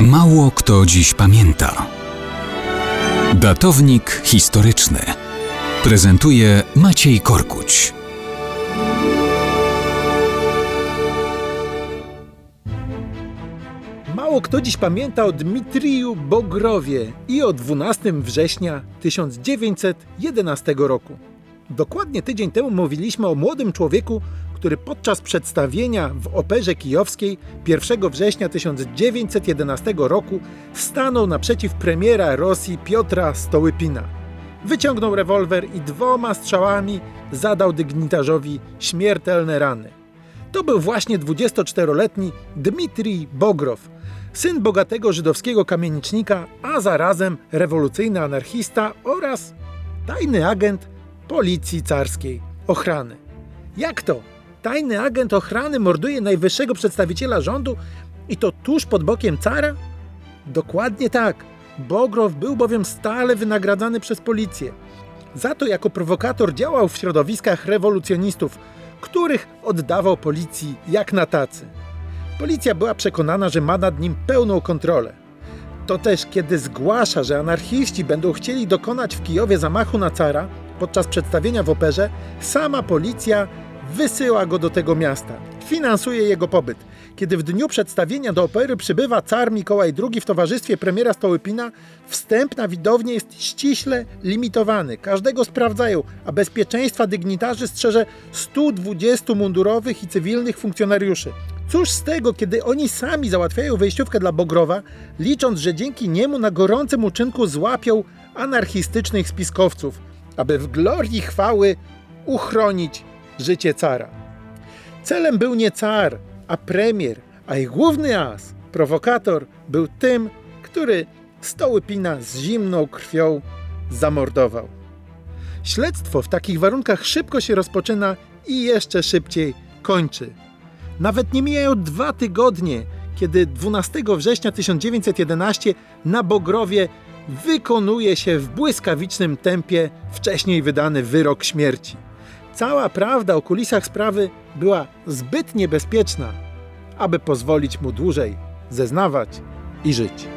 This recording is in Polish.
Mało kto dziś pamięta. Datownik historyczny prezentuje Maciej Korkuć. Mało kto dziś pamięta o Dmitriju Bogrowie i o 12 września 1911 roku. Dokładnie tydzień temu mówiliśmy o młodym człowieku, który podczas przedstawienia w Operze Kijowskiej 1 września 1911 roku stanął naprzeciw premiera Rosji Piotra Stołypina. Wyciągnął rewolwer i dwoma strzałami zadał dygnitarzowi śmiertelne rany. To był właśnie 24-letni Dmitrij Bogrow, syn bogatego żydowskiego kamienicznika, a zarazem rewolucyjny anarchista oraz tajny agent policji carskiej ochrany. Jak to? Tajny agent ochrany morduje najwyższego przedstawiciela rządu i to tuż pod bokiem cara? Dokładnie tak. Bogrow był bowiem stale wynagradzany przez policję. Za to jako prowokator działał w środowiskach rewolucjonistów, których oddawał policji jak na tacy. Policja była przekonana, że ma nad nim pełną kontrolę. To też kiedy zgłasza, że anarchiści będą chcieli dokonać w Kijowie zamachu na cara podczas przedstawienia w operze, sama policja wysyła go do tego miasta. Finansuje jego pobyt. Kiedy w dniu przedstawienia do opery przybywa car Mikołaj II w towarzystwie premiera Stołypina, wstęp na widownię jest ściśle limitowany. Każdego sprawdzają, a bezpieczeństwa dygnitarzy strzeże 120 mundurowych i cywilnych funkcjonariuszy. Cóż z tego, kiedy oni sami załatwiają wejściówkę dla Bogrowa, licząc, że dzięki niemu na gorącym uczynku złapią anarchistycznych spiskowców, aby w glorii chwały uchronić życie cara. Celem był nie car, a premier, a ich główny as, prowokator, był tym, który Stołypina z zimną krwią zamordował. Śledztwo w takich warunkach szybko się rozpoczyna i jeszcze szybciej kończy. Nawet nie mijają dwa tygodnie, kiedy 12 września 1911 na Bogrowie wykonuje się w błyskawicznym tempie wcześniej wydany wyrok śmierci. Cała prawda o kulisach sprawy była zbyt niebezpieczna, aby pozwolić mu dłużej zeznawać i żyć.